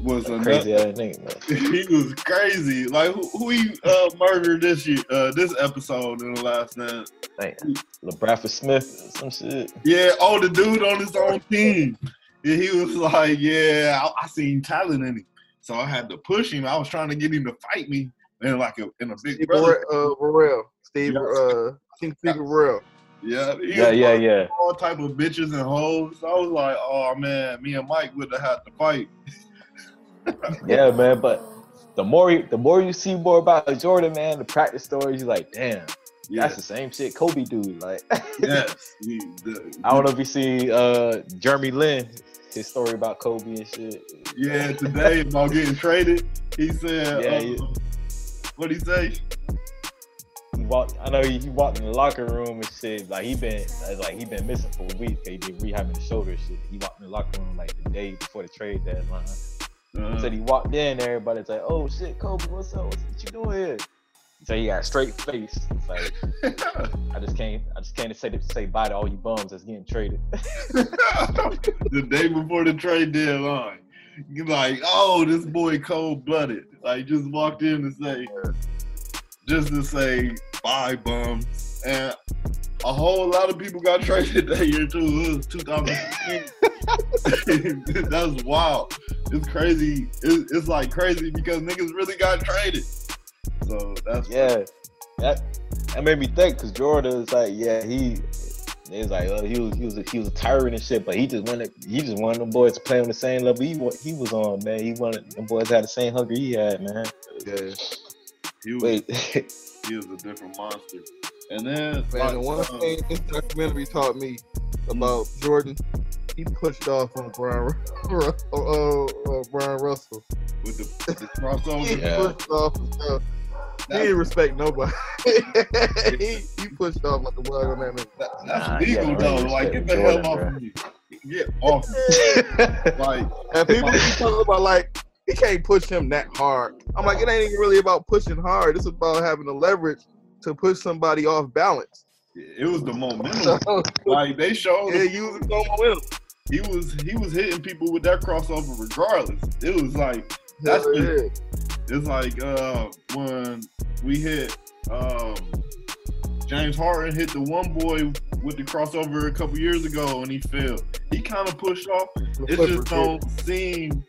was a Crazy ass nigga, man. <laughs> he was crazy. Like who, who he uh, murdered this year, uh, this episode in the last night. Like LaBradford Smith, some shit. Yeah, oh the dude on his own team. Yeah, he was like, yeah, I, I seen talent in him, so I had to push him. I was trying to get him to fight me, and like a, in a big Steve brother. Uh, Burrell. Steve, Yeah. uh, I think Steve Burrell. Yeah, Yeah, yeah, like yeah. all type of bitches and hoes. I was like, oh man, me and Mike would have had to fight. <laughs> Yeah, man. But the more you, the more you see more about Jordan, man, the practice stories, you're like, damn, Yeah, that's the same shit Kobe do. Like, yes. <laughs> I don't know if you see uh Jeremy Lin, his story about Kobe and shit. Yeah, today about getting traded. He said, Yeah, uh, yeah. what he say? He walked. I know he, he walked in the locker room and shit. Like he been like he been missing for a week. He did rehabbing the shoulder shit. He walked in the locker room like the day before the trade deadline. Uh, Said he walked in, everybody's like, "Oh shit, Kobe, what's up? What's, what you doing here?" So he got a straight face. It's like <laughs> I just can't I just can't say to say bye to all you bums that's getting traded. <laughs> the day before the trade deadline. You're like, oh, this boy cold blooded. Like just walked in to say, just to say bye, bums. And a whole lot of people got traded that year too. It was 2015. <laughs> That's wild. It's crazy. It's, it's like crazy because niggas really got traded. So that's Yeah, that that made me think because Jordan is like, yeah, he. It's like uh, he was he was a, he was a tyrant and shit, but he just wanted he just wanted them boys to play on the same level he he was on, man. He wanted them boys had the same hunger he had, man. Yeah. he was, Wait, <laughs> he was a different monster. And then Man, like, the one uh, thing this documentary taught me about Jordan, he pushed off on Bryon, Ru- <laughs> uh, uh, Bryon Russell. with the, the He crossover, Yeah. pushed off. and stuff. He didn't respect nobody. <laughs> he, he pushed off like a bug on that man. that's Nah, legal yeah, though. Like get the hell off of me. Get off. <laughs> Like And people keep talking about like he can't push him that hard. I'm like, it ain't even really about pushing hard. It's about having the leverage to push somebody off balance. it was the momentum. <laughs> Like they showed yeah, him, using no momentum. he was he was hitting people with that crossover regardless. It was like That's Hell the- it's like uh when we hit um James Harden hit the one boy with the crossover a couple years ago and he failed. He kind of pushed off. It just don't seem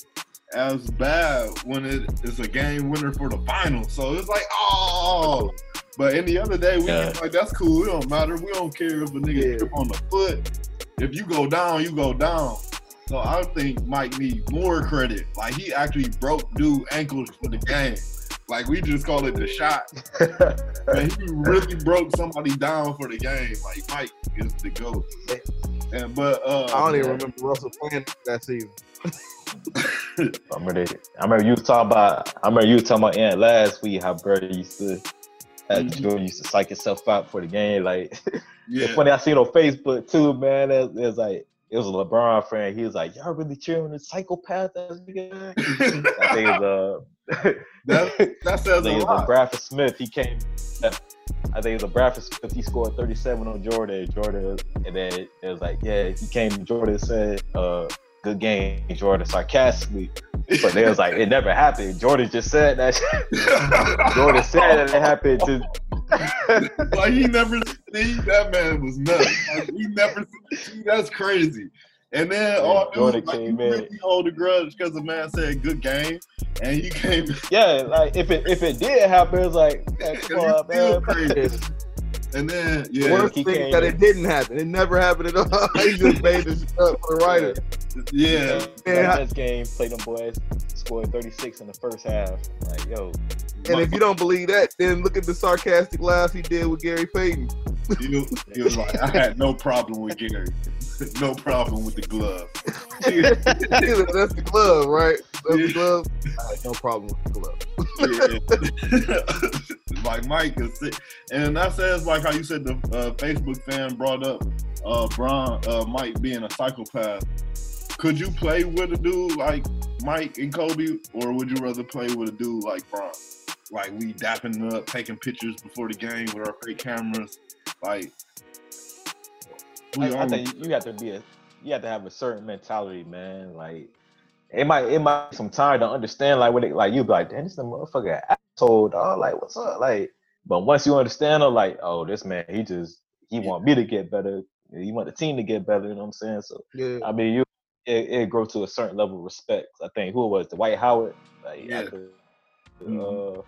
as bad when it is a game winner for the final. So it's like, oh. But any other day, we Yeah. like, that's cool. It don't matter. We don't care if a nigga Yeah. trip on the foot. If you go down, you go down. So I think Mike needs more credit. Like he actually broke dude ankles for the game. Like we just call it the shot. <laughs> But he really broke somebody down for the game. Like Mike is the goat. And but uh I don't even remember Russell playing that season. <laughs> I remember, they, I remember you talking about. I remember you was talking about Ant last week how Brady used to, how Mhm. Jordan used to psych himself out for the game. Like <laughs> yeah. it's funny. I seen on Facebook too, man. It, it was like it was a LeBron fan. He was like, "Y'all really cheering the psychopath ass <laughs> nigga?" I think it was uh, That that <laughs> I says a think it was lot. LaBradford Smith. He came. I think it was LaBradford Smith. He scored 37 on Jordan. Jordan, and then it was like, yeah, he came. Jordan said, uh, "Good game, Jordan," sarcastically. But they was like, it never happened. Jordan just said that. <laughs> Jordan said that it happened. To, <laughs> like he never see that man was nuts. Like, he never see that's crazy. And then all oh, it Jordan like you came in. really hold a grudge because the man said good game and you came yeah, like if it if it did happen, it was like, man, and come you on, still man. <laughs> crazy. And then The yeah, worst thing that in. it didn't happen. It never happened at all. he just made this up for the writer. yeah. Yeah. That game, played them boys, scored 36 in the first half. Like, yo, And if you don't believe that, then look at the sarcastic laugh he did with Gary Payton. he, he was like, I had no problem with Gary. <laughs> no problem with the glove. <laughs> That's the glove, right? That's Yeah. the glove. I had no problem with the glove. <laughs> like Mike is sick. And that says like how you said the uh, Facebook fan brought up uh Bron uh Mike being a psychopath. Could you play with a dude like Mike and Kobe, or would you rather play with a dude like Bron? Like we dapping up, taking pictures before the game with our fake cameras. Like I, I think you have to be a, you have to have a certain mentality, man. Like, it might it might take some time to understand like what it like. You be like, damn, this is a motherfucker asshole, dog. Like, what's up? Like, but once you understand, them, like, oh, this man, he just he want me to get better. He want the team to get better. You know what I'm saying? So Yeah. I mean, you it, it grow to a certain level of respect. I think who it was Dwight Howard, like Yeah. after Mhm. uh,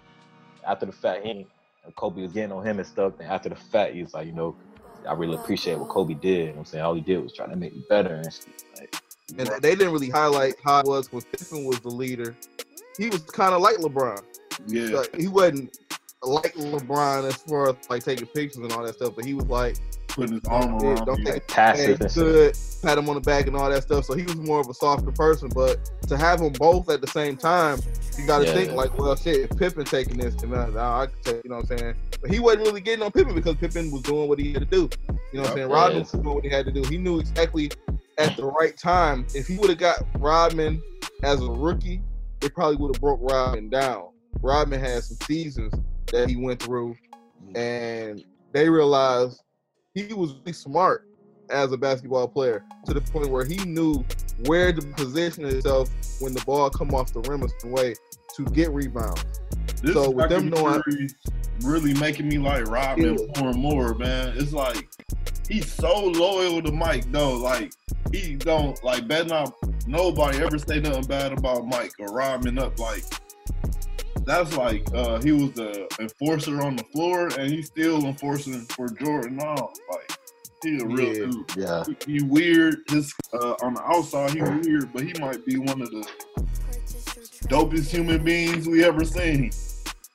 after the fact, he Kobe was getting on him and stuff. And after the fact, he was like, you know, I really appreciate what Kobe did. You know what I'm saying all he did was try to make me better and shit. Like, And they didn't really highlight how it was when Pippen was the leader. He was kind of like LeBron. yeah. Like, he wasn't like LeBron as far as like taking pictures and all that stuff, but he was like, Putting his arm Yeah, around don't you. take- like hey, tacit and good, pat him on the back and all that stuff. So he was more of a softer person. But to have them both at the same time, you got to Yeah, think yeah. like, well, shit, if Pippen taking this, and uh, now I can take, you know what I'm saying? But he wasn't really getting on Pippen because Pippen was doing what he had to do. You know what I'm saying? Yeah, Rodman was doing what he had to do. He knew exactly at the right time. If he would have got Rodman as a rookie, it probably would have broke Rodman down. Rodman had some seasons that he went through, and they realized he was really smart as a basketball player to the point where he knew where to position himself when the ball come off the rim a certain way to get rebounds. This So with them knowing- really making me like Yeah. more and more, man. It's like he's so loyal to Mike though. Like he don't like better not nobody ever say nothing bad about Mike or Rodman up. Like that's like uh he was the enforcer on the floor and he's still enforcing for Jordan now. Like he's a real Yeah. dude. Yeah. He, he weird. His uh, on the outside he weird, but he might be one of the dopest human beings we ever seen.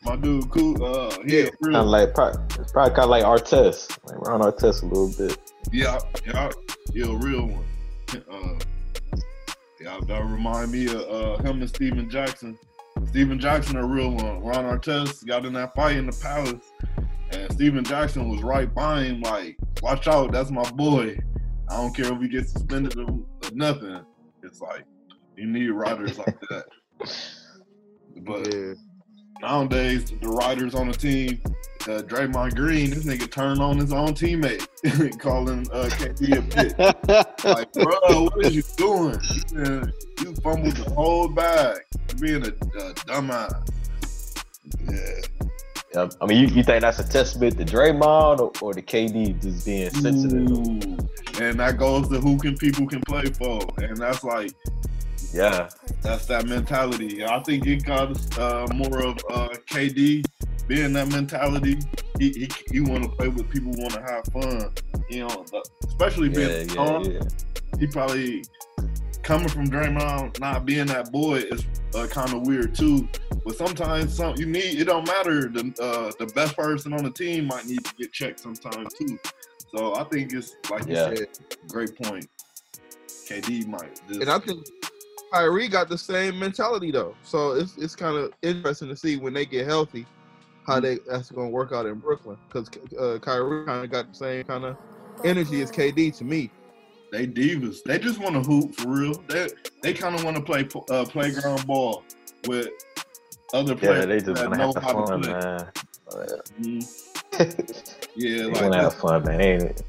My dude, cool. Uh, he Yeah. Kind of like pro- Probably kind of like Artest, like Ron Artest a little bit. Yeah, yeah, yeah, a real one. Uh, yeah, that remind me of uh, him and Stephen Jackson. Stephen Jackson, a real one. Ron Artest got in that fight in the palace, and Stephen Jackson was right by him, like, watch out, that's my boy. I don't care if he gets suspended or, or nothing. It's like, you need riders like <laughs> that. But Yeah. nowadays, the riders on the team, uh, Draymond Green, this nigga turned on his own teammate, <laughs> calling uh, KD a bitch. Like, bro, what are you doing? You, you fumbled the whole bag. You're being a, a dumbass. Yeah. Yeah, I mean, you, you think that's a testament to Draymond or, or the KD just being sensitive? Ooh. And that goes to who can people can play for. And that's like, Yeah, that's that mentality. I think it comes uh, more of uh, KD being that mentality. He, he, he want to play with people who want to have fun. You know, but especially being yeah, yeah, star. yeah. he probably coming from Draymond not being that boy is uh, kind of weird too. But sometimes some you need it don't matter. The uh, the best person on the team might need to get checked sometimes too. So I think it's like Yeah. you said, great point. KD might. Just, And I think Kyrie got the same mentality though. So it's it's kind of interesting to see when they get healthy how they that's going to work out in Brooklyn because uh, Kyrie kind of got the same kind of energy as KD to me. they divas. They just want to hoop for real. They they kind of want to play uh, playground ball with other players. Yeah, they just that want to know have the how fun, to play. man. Mhm. Yeah, they like want to have fun, man. Ain't it?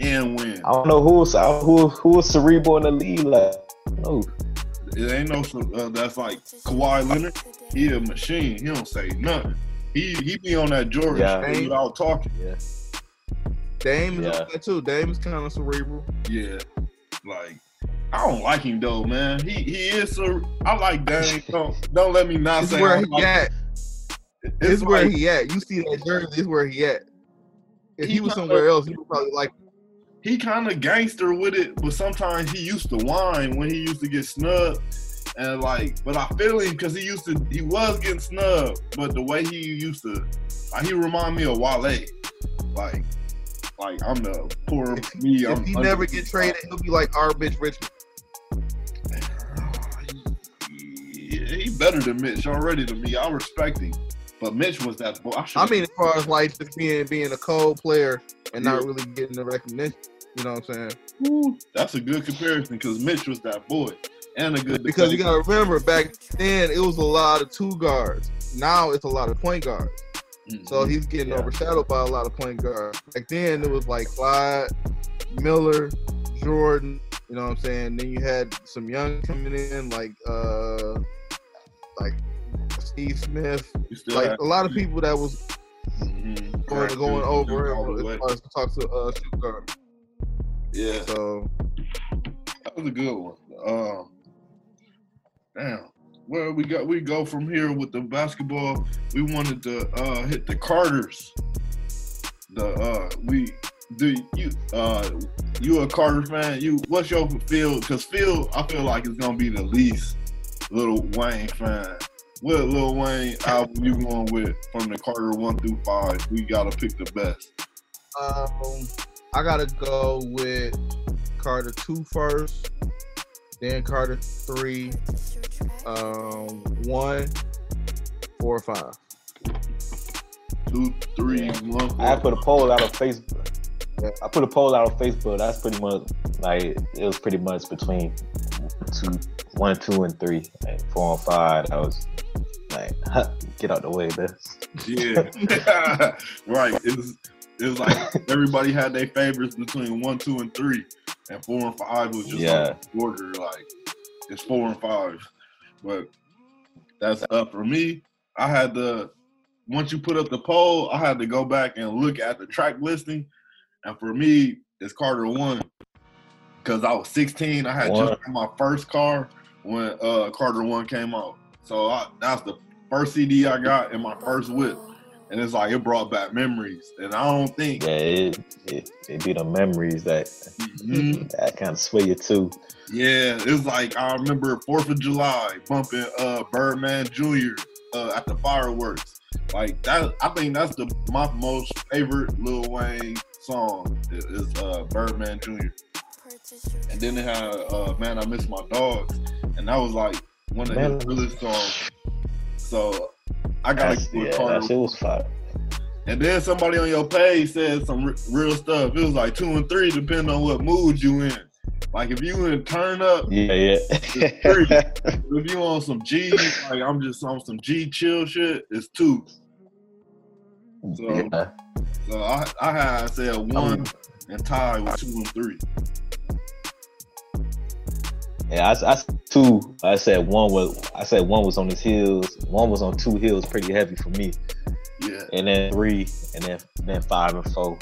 and win. I don't know who's I- who who was cerebral in the league. Like, no, It ain't no uh, that's like Kawhi Leonard. He a machine. He don't say nothing. He he be on that Jordan Yeah. without talking. yeah, Dame is Yeah. that too. Dame is kind of cerebral. Yeah, like I don't like him though, man. He he is so. I like Dame. <laughs> Don't don't let me not It's say where he like at. It's It's where like- he at. You see that jersey? It's where he at. If He he was somewhere else, he would probably like. He kind of gangster with it, but sometimes he used to whine when he used to get snubbed. And like, but I feel him because he used to, he was getting snubbed, but the way he used to, like, he remind me of Wale. Like, like I'm the poor me. If I'm he never get traded, he'll be like our Mitch Richmond. He, he better than Mitch already to me. I respect him, but Mitch was that boy. I, I mean, as far as like just being being a cold player and not really getting the recognition. You know what I'm saying? Ooh, that's a good comparison because Mitch was that boy and a good Because you gotta remember, back then it was a lot of two guards. Now it's a lot of point guards. Mhm. So he's getting Yeah. overshadowed by a lot of point guards. Back then it was like Clyde, Miller, Jordan. You know what I'm saying? Then you had some young coming in like uh like Steve Smith. Like have- a lot of people that was Mhm. going going over All the him as far as to talk to uh shoot guard. Yeah, So that was a good one. Um, damn, where we got we go from here with the basketball. We wanted to uh, hit the Carters. The uh, we do you uh you a Carter fan? You what's your feel? Because Phil, I feel like it's gonna be the least Lil Wayne fan. What Lil Wayne album you going with from the Carter one through five? We gotta pick the best. um I gotta go with Carter two first, then Carter three, um one, four, five. Two, three, Yeah. one. I put a poll out on Facebook. Yeah. I put a poll out on Facebook. That's pretty much like it was pretty much between two, one, two, and three. Like four and five. I was like, <laughs> get out the way, man. Yeah, <laughs> right. It was it was like everybody had their favorites between one, two, and three, and four and five was just Yeah. the order. Like it's four and five, but that's up for me. I had to once you put up the poll, I had to go back and look at the track listing, and for me, it's Carter one because I was 16. I had One. just my first car when uh, Carter one came out, so I, that's the first CD I got in my first whip, and it's like it brought back memories. And I don't think Yeah, it, it, it be the memories that Mhm. that kind of sway you too. Yeah, it was like I remember Fourth of July bumping uh Birdman Jr. Uh, at the fireworks. Like that, I think that's the my most favorite Lil Wayne song is, is uh, Birdman Jr. And then it had uh, Man I Miss My Dogs, and that was like one of Man. his realest songs. So I gotta That's, yeah, it that shit was fire. And then somebody on your page said some r- real stuff. It was like two and three, depending on what mood you in. Like if you in turn up, Yeah, yeah. three. if you on some G, like I'm just on some G chill shit, it's two. So, yeah. so I, I had said one and tied with two and three. Yeah, I, I two. I said one was. I said one was on his heels. One was on two heels, pretty heavy for me. Yeah, And then three, and then then five and four.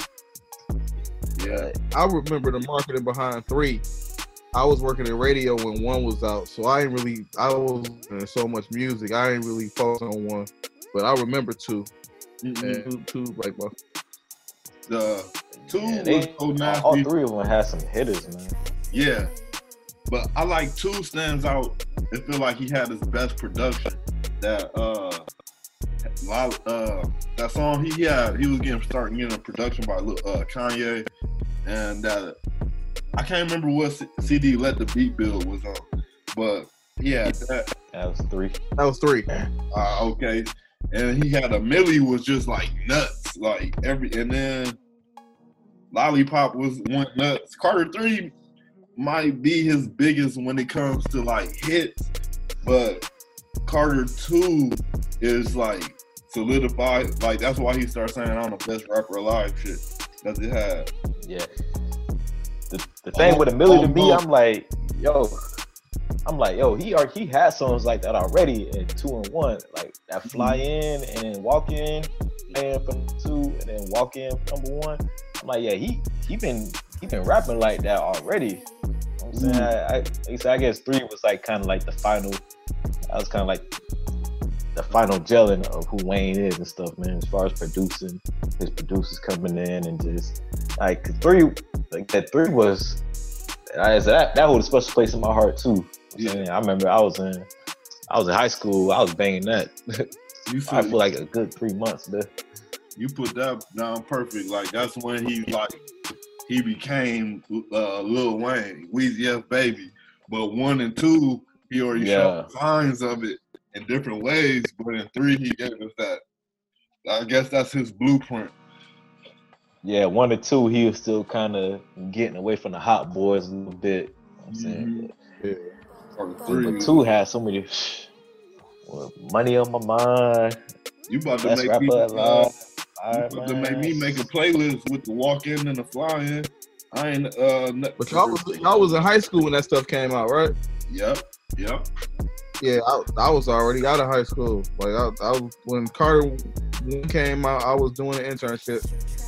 yeah. I remember the marketing behind three. I was working in radio when one was out, so I ain't really. I was in so much music. I ain't really focused on one, but I remember two. Mm-mm. And two, two like my The two Yeah, was they, so all, nasty. all three of them had some hitters, man. Yeah, but I like two stands out. It feel like he had his best production. That uh, uh, that song he had, he was getting starting getting a production by uh, Kanye, and that I can't remember what C- CD Let the Beat Build was on, but yeah, that That was three. that was three. uh, okay, and he had a Milli was just like nuts, like every, and then Lollipop was one nuts. Carter three might be his biggest when it comes to like hits, but Carter two is like solidified. Like that's why he started saying I'm the best rapper alive. Shit, cause it have? Yeah. The, the oh, thing with a Milli to oh, me, oh. I'm like, yo, I'm like, yo, he are he had songs like that already in two and one, like that mm-hmm. fly in and walk in, playing from two and then walk in number one. I'm like, yeah, he he been he been rapping like that already. You know what I'm saying, mm. I, I, I said, I guess three was like kind of like the final. I was kind of like the final gelling of who Wayne is and stuff, man. As far as producing, his producers coming in and just like three, like that three was I, said that that holds a special place in my heart too. You know what I'm saying? I remember I was in I was in high school. I was banging that. you <laughs> I said feel like a good three months, man. you put that down perfect. Like that's when he like he became uh, Lil Wayne, Weezy F Baby. But one and two, he already Yeah. showed signs of it in different ways. But in three, he gave us that. I guess that's his blueprint. Yeah, one or two, he was still kind of getting away from the hot boys a little bit. You know what I'm saying, Or But- three, but two had so many <sighs> well, money on my mind. you about to make me, uh, alive. you Alright, to make me make a playlist with the walk in and the fly in. I ain't uh. But y'all was y'all was in high school when that stuff came out, right? Yep, yep. Yeah, I, I was already out of high school. Like I, I when Carter came out, I was doing an internship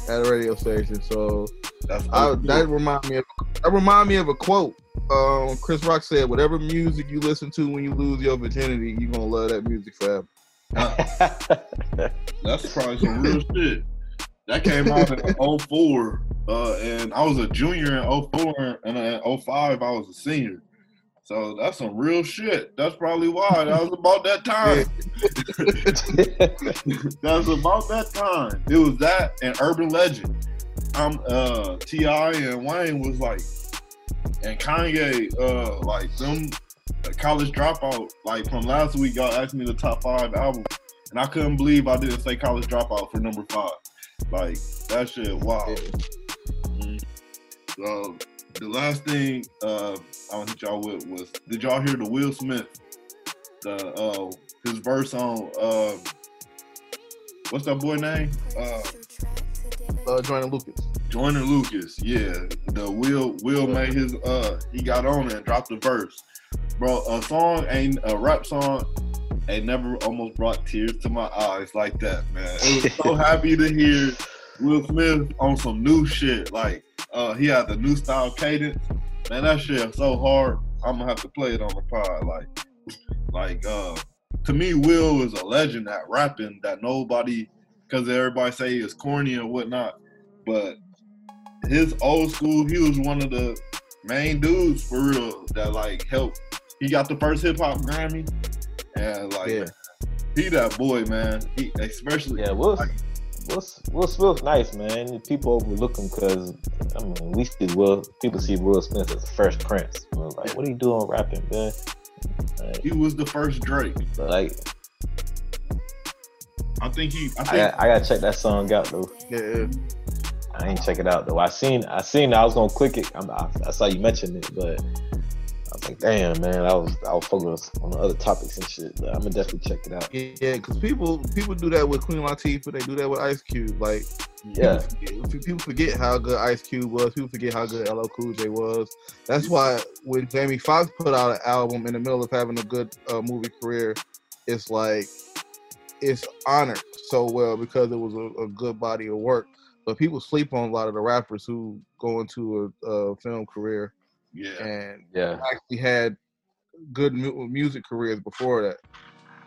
at a radio station. So That's I, that school. remind me of that remind me of a quote. Um, Chris Rock said, "Whatever music you listen to when you lose your virginity, you're gonna love that music forever." That's probably some real shit. That came out in 04, uh, and I was a junior in 04, and in 05, I was a senior. So that's some real shit. That's probably why. That was about that time. <laughs> <laughs> that was about that time. It was that and Urban Legend. I'm uh T.I. and Wayne was like and Kanye, uh like them college dropout, like from last week, y'all asked me the top five albums. And I couldn't believe I didn't say college dropout for number five. Like that shit, wow. Mm. So the last thing uh I want to hit y'all with was did y'all hear the Will Smith the uh his verse on uh what's that boy name? Uh Uh, Joyner Lucas. Joyner Lucas, yeah. The Will Will made his uh he got on and dropped the verse. Bro, a song ain't a rap song ain't never almost brought tears to my eyes like that, man. It was so <laughs> happy to hear Will Smith on some new shit. Like uh he had the new style cadence. Man, that shit is so hard. I'm gonna have to play it on the pod. Like like uh to me, Will is a legend at rapping that nobody because everybody say he is corny and whatnot. But his old school, he was one of the main dudes for real that like helped. He got the first hip hop Grammy, and like Yeah. he that boy, man. He especially Yeah, Will, Will, Will Smith, nice man. People overlook him because I mean, we see Will. People see Will Smith as the Fresh Prince. Like, what are you doing rapping, man? Like, he was the first Drake. but like, I think he. I I, think got, I gotta check that song out though. Yeah, I ain't check it out though. I seen, I seen. I was gonna click it. I'm, I, I saw you mention it, but I like, damn, man. I was, I was focused on the other topics and shit. But I'm gonna definitely check it out. yeah, because people people do that with Queen Latifah. They do that with Ice Cube. Like Yeah, people forget, people forget how good Ice Cube was. People forget how good LL Cool J was. That's why when Jamie Foxx put out an album in the middle of having a good uh, movie career, it's like it's honored so well because it was a, a good body of work. But people sleep on a lot of the rappers who go into a, a film career yeah. and yeah. actually had good mu- music careers before that.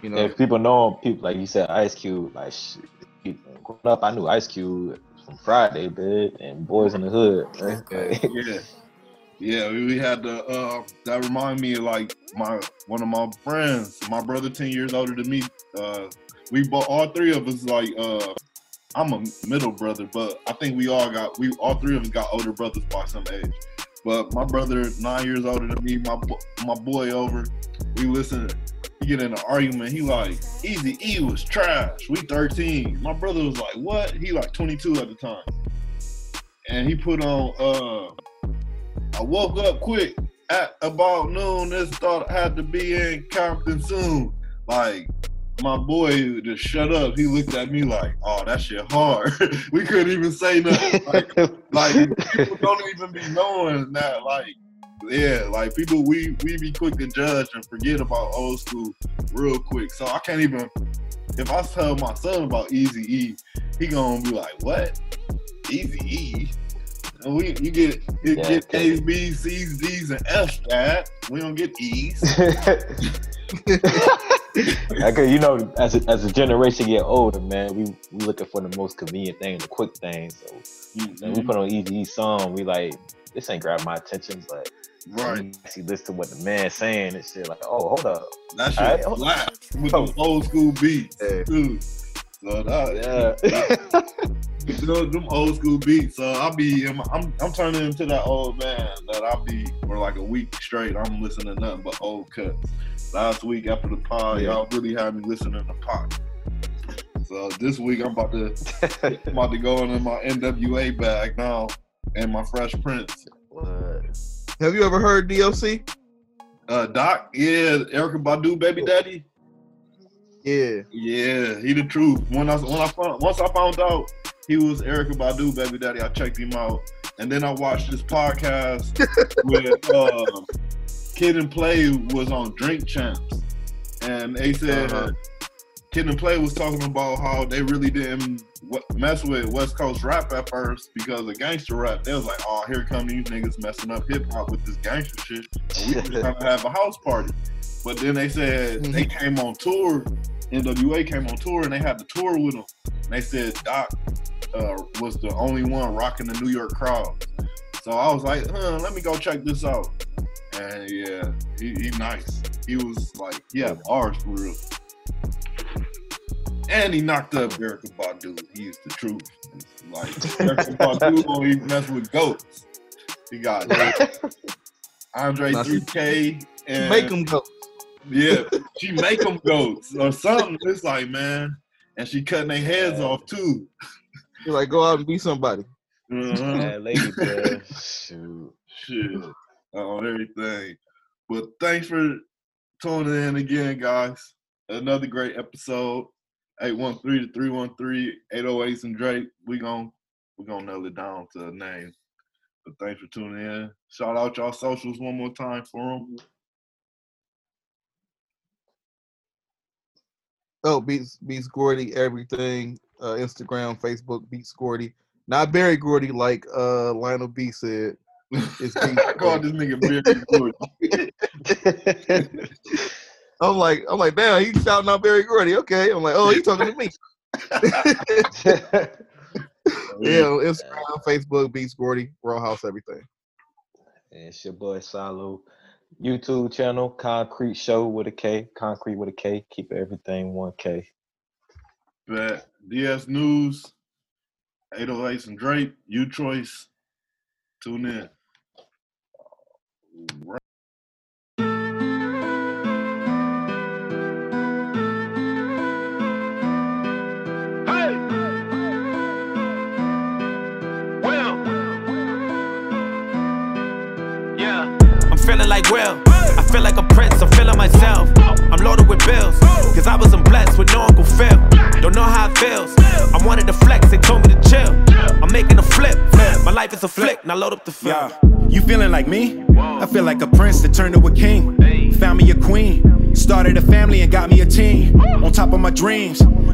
You know, If people know him, people like you said, Ice Cube. Like shit, growing up, I knew Ice Cube from Friday, bit, and Boys in the Hood. man. <laughs> Like, yeah. Yeah, we we had the uh that remind me of like my one of my friends, my brother ten years older than me. Uh we bought all three of us like uh I'm a middle brother, but I think we all got we all three of us got older brothers by some age. But my brother nine years older than me, my my boy over, we listen we get in an argument. He like, Easy E was trash. We 13. My brother was like, What? He like 22 at the time. And he put on uh I woke up quick at about noon. This thought I had to be in Compton soon. Like my boy just shut up. He looked at me like, "Oh, that shit hard." <laughs> we couldn't even say nothing. Like, like <laughs> people don't even be knowing that. Like, yeah, like people we we be quick to judge and forget about old school real quick. So I can't even. If I tell my son about Easy E, he gonna be like, "What? Easy E?" And we you get it you Yeah, get. A's, B's, C's, D's, and F's. Dad. We don't get E's. <laughs> Okay, you know, as a, as a generation get older, man, we we looking for the most convenient thing, the quick thing. So when we mm-hmm. put on Eazy song, we like this ain't grab my attention, but right. actually listen to what the man saying and shit, like, oh, hold up, That shit Alright. slap with those old school beats, Yeah. So that, yeah, <laughs> those, them old school beats. So I'll be, I'm, I'm, I'm turning into that old man that I'll be for like a week straight. I'm listening to nothing but old cuts. Last week after the pod, Yeah. y'all really had me listening to pop. So this week I'm about to, I'm <laughs> about to go into my NWA bag now and my Fresh Prince. What? have you ever heard DOC? Uh, Doc, yeah, Erykah Badu, baby daddy. Yeah, Yeah, he the truth. When I when I found once I found out he was Erykah Badu, baby daddy, I checked him out, and then I watched this podcast <laughs> with uh, Kid and Play was on Drink Champs, and they said Uh-huh. Kid and Play was talking about how they really didn't mess with West Coast rap at first because of gangster rap. They was like, "Oh, here come these niggas messing up hip hop with this gangster shit." And we just <laughs> trying to have a house party. But then they said they came on tour. NWA came on tour and they had the tour with them. And they said Doc uh, was the only one rocking the New York crowd. So I was like, huh, let me go check this out. And yeah, he, he nice. He was like, yeah, bars for real. And he knocked up Erykah Badu. He is the truth. Like Erykah <laughs> Badu only mess with goats. He got <laughs> Andre Now she- 3K and make him go. Yeah, she make them goats or something. It's like man, and she cutting their heads off too. You're like, go out and be somebody. Uh-huh. Man, lady, bro. Shoot. Shit, on everything. But thanks for tuning in again, guys. Another great episode. 813 to 313 808s and Drake. We gon' we gonna nail it down to a name. But thanks for tuning in. Shout out y'all socials one more time for them. Oh, Beats Beats Gordy, everything. Uh, Instagram, Facebook, Beats Gordy. Not Berry Gordy, like uh Lionel B said. It's I called this nigga Berry Gordy. <laughs> I'm like, I'm like, damn, he's shouting out Berry Gordy. Okay. I'm like, oh, he's talking to me. <laughs> yeah, on Instagram, Facebook, Beats Gordy, Raw House, everything. And it's your boy Salo. YouTube channel, Concrete Show with a K, Concrete with a K. Keep everything 1K. But DS News, 808s and Drape, you choice. Tune in. Like Will. I feel like a prince, I'm feeling myself. I'm loaded with bills, cause I wasn't blessed with no Uncle Phil. Don't know how it feels. I wanted to flex, they told me to chill. I'm making a flip. My life is a flick, now load up the film. Yeah. You feeling like me? I feel like a prince that turned to a king. Found me a queen. Started a family and got me a team. On top of my dreams.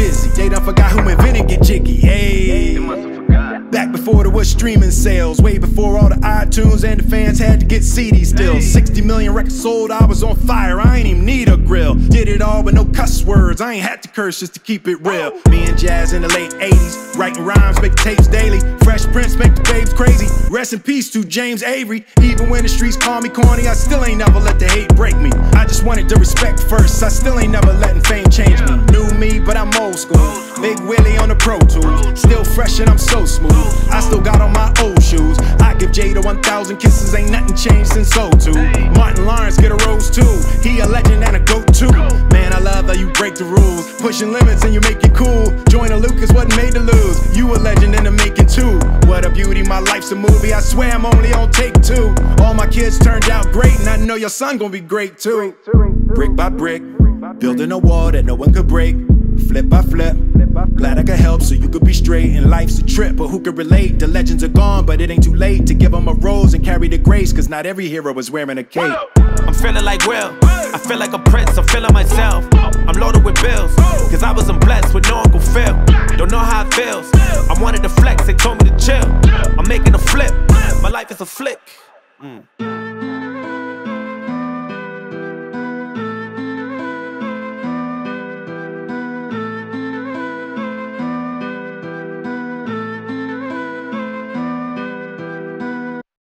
busy. They done forgot who invented get jiggy. Hey. Back before there was streaming sales, way before all the iTunes and the fans had to get CDs still. 60 million records sold, I was on fire, I ain't even need a grill. Did it all with no cuss words, I ain't had to curse just to keep it real. Me and Jazz in the late 80s, writing rhymes, making tapes daily. Fresh Prince make the babes crazy. Rest in peace to James Avery. Even when the streets call me corny, I still ain't never let the hate break me. I just wanted the respect first, I still ain't never letting fame change me. New me, but I'm old school. Big Willie on the Pro Tools, still fresh and I'm so smooth. I still got on my old shoes. I give Jada 1,000 kisses, ain't nothing changed since so too. Martin Lawrence get a rose too. He a legend and a goat too. Man, I love how you break the rules. Pushing limits and you make it cool. Joyner Lucas wasn't made to lose. You a legend in the making too. What a beauty, my life's a movie. I swear I'm only on take two. All my kids turned out great, and I know your son gonna be great too. Brick by brick, building a wall that no one could break. Flip by flip. Glad I could help so you could be straight. And life's a trip, but who could relate? The legends are gone, but it ain't too late to give them a rose and carry the grace. Cause not every hero is wearing a cape. I'm feeling like Will. I feel like a prince, I'm feeling myself. I'm loaded with bills, cause I wasn't blessed with no Uncle Phil. Don't know how it feels. I wanted to flex, they told me to chill. I'm making a flip. My life is a flick. Mm.